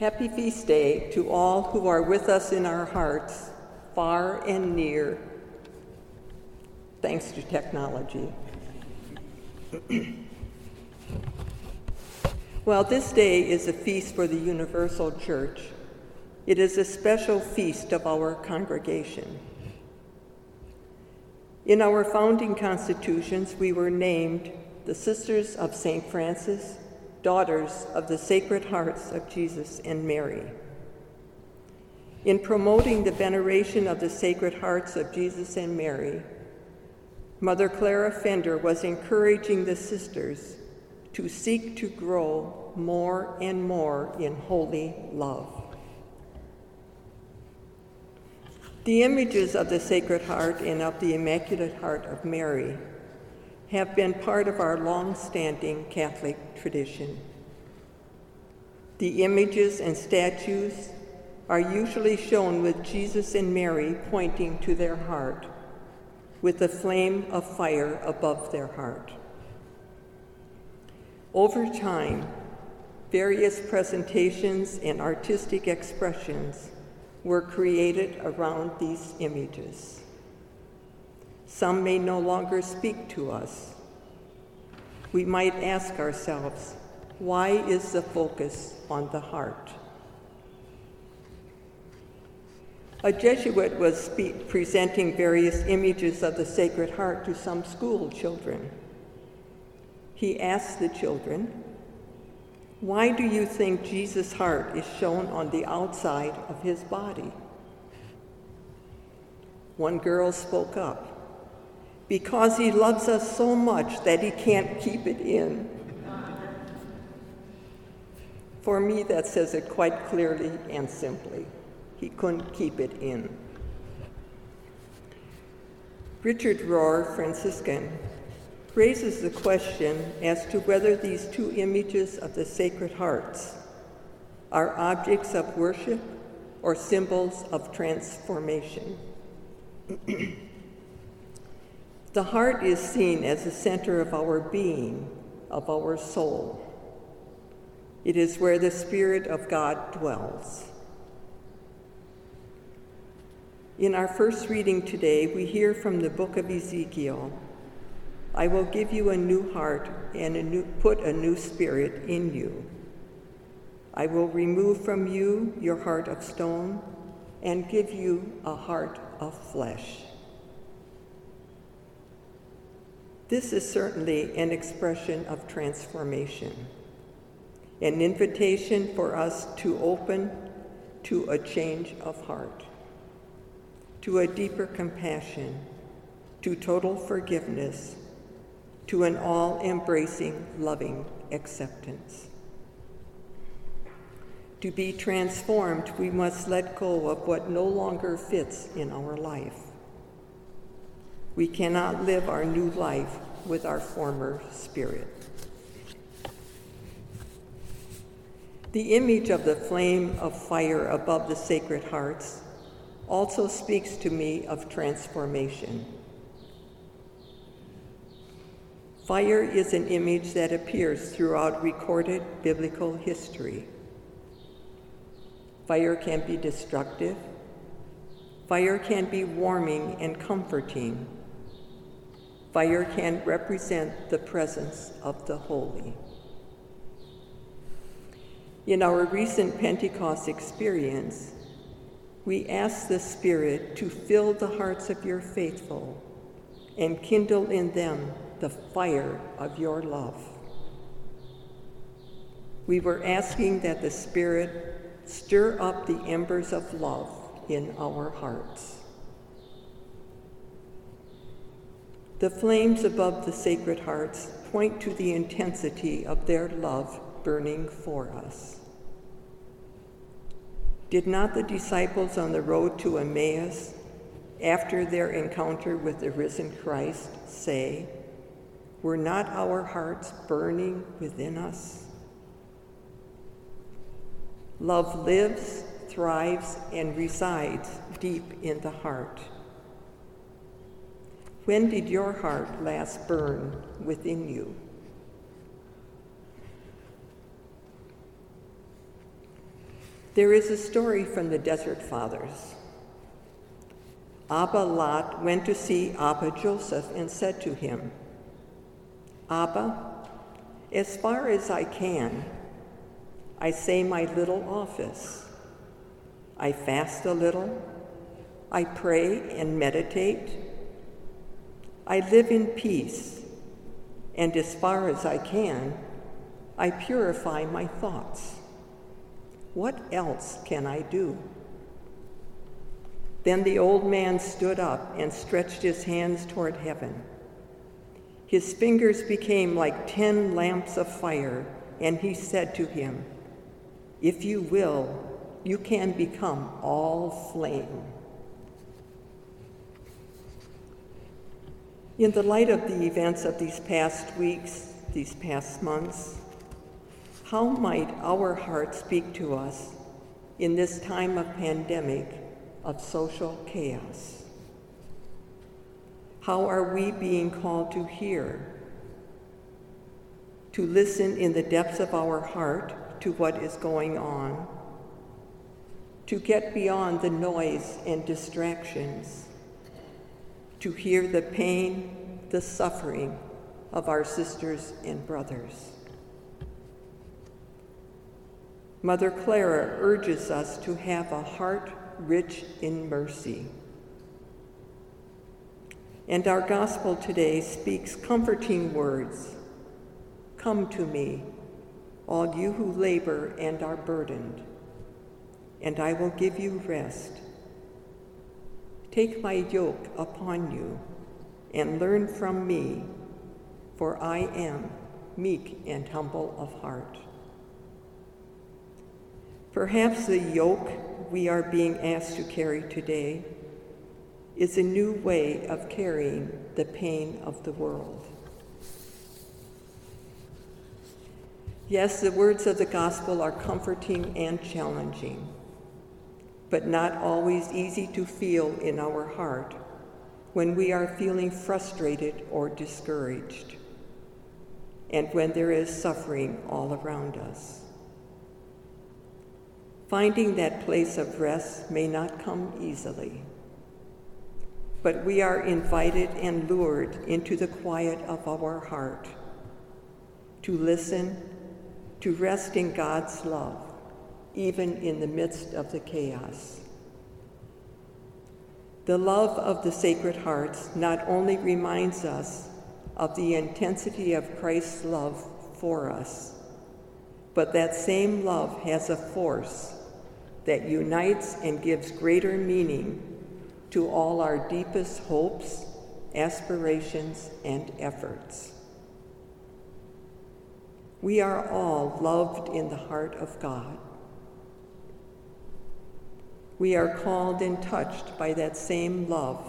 Happy Feast Day to all who are with us in our hearts, far and near, thanks to technology. While this day is a feast for the Universal Church, it is a special feast of our congregation. In our founding constitutions, we were named the Sisters of St. Francis, daughters of the Sacred Hearts of Jesus and Mary. In promoting the veneration of the Sacred Hearts of Jesus and Mary, Mother Clara Pfaender was encouraging the sisters to seek to grow more and more in holy love. The images of the Sacred Heart and of the Immaculate Heart of Mary have been part of our long standing Catholic tradition. The images and statues are usually shown with Jesus and Mary pointing to their heart, with a flame of fire above their heart. Over time, various presentations and artistic expressions were created around these images. Some may no longer speak to us. We might ask ourselves, why is the focus on the heart? A Jesuit was spe- presenting various images of the Sacred Heart to some school children. He asked the children, why do you think Jesus' heart is shown on the outside of his body? One girl spoke up. Because he loves us so much that he can't keep it in. For me, that says it quite clearly and simply. He couldn't keep it in. Richard Rohr, Franciscan, raises the question as to whether these two images of the Sacred Hearts are objects of worship or symbols of transformation. the heart is seen as the center of our being, of our soul. It is where the Spirit of God dwells. In our first reading today, we hear from the book of Ezekiel I will give you a new heart and a new, put a new spirit in you. I will remove from you your heart of stone and give you a heart of flesh. This is certainly an expression of transformation, an invitation for us to open to a change of heart, to a deeper compassion, to total forgiveness to an all embracing, loving acceptance. To be transformed, we must let go of what no longer fits in our life. We cannot live our new life with our former spirit. The image of the flame of fire above the sacred hearts also speaks to me of transformation. Fire is an image that appears throughout recorded biblical history. Fire can be destructive. Fire can be warming and comforting. Fire can represent the presence of the holy. In our recent Pentecost experience, we ask the Spirit to fill the hearts of your faithful and kindle in them the fire of your love. We were asking that the Spirit stir up the embers of love in our hearts. The flames above the sacred hearts point to the intensity of their love burning for us. Did not the disciples on the road to Emmaus, after their encounter with the risen Christ, say, were not our hearts burning within us? Love lives, thrives, and resides deep in the heart. When did your heart last burn within you? There is a story from the Desert Fathers. Abba Lot went to see Abba Joseph and said to him, Abba, as far as I can, I say my little office. I fast a little. I pray and meditate. I live in peace, and as far as I can, I purify my thoughts. What else can I do? Then the old man stood up and stretched his hands toward heaven. His fingers became like ten lamps of fire, and he said to him, If you will, you can become all flame. In the light of the events of these past weeks, these past months, how might our heart speak to us in this time of pandemic of social chaos? How are we being called to hear, to listen in the depths of our heart to what is going on, to get beyond the noise and distractions, to hear the pain, the suffering of our sisters and brothers? Mother Clara urges us to have a heart rich in mercy. And our gospel today speaks comforting words Come to me, all you who labor and are burdened, and I will give you rest. Take my yoke upon you and learn from me, for I am meek and humble of heart. Perhaps the yoke we are being asked to carry today is a new way of carrying the pain of the world. Yes, the words of the gospel are comforting and challenging, but not always easy to feel in our heart when we are feeling frustrated or discouraged, and when there is suffering all around us. Finding that place of rest may not come easily, but we are invited and lured into the quiet of our heart to listen, to rest in God's love, even in the midst of the chaos. The love of the Sacred Hearts not only reminds us of the intensity of Christ's love for us, but that same love has a force that unites and gives greater meaning to all our deepest hopes, aspirations, and efforts. We are all loved in the heart of God. We are called and touched by that same love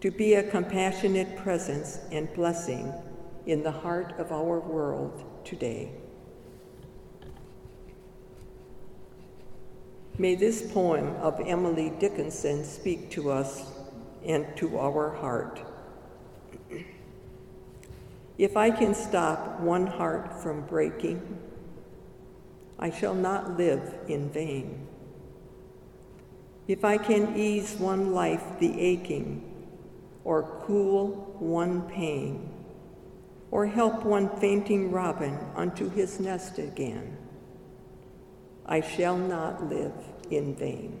to be a compassionate presence and blessing in the heart of our world today. May this poem of Emily Dickinson speak to us and to our heart. If I can stop one heart from breaking, I shall not live in vain. If I can ease one life the aching, or cool one pain, or help one fainting robin unto his nest again, I shall not live in vain.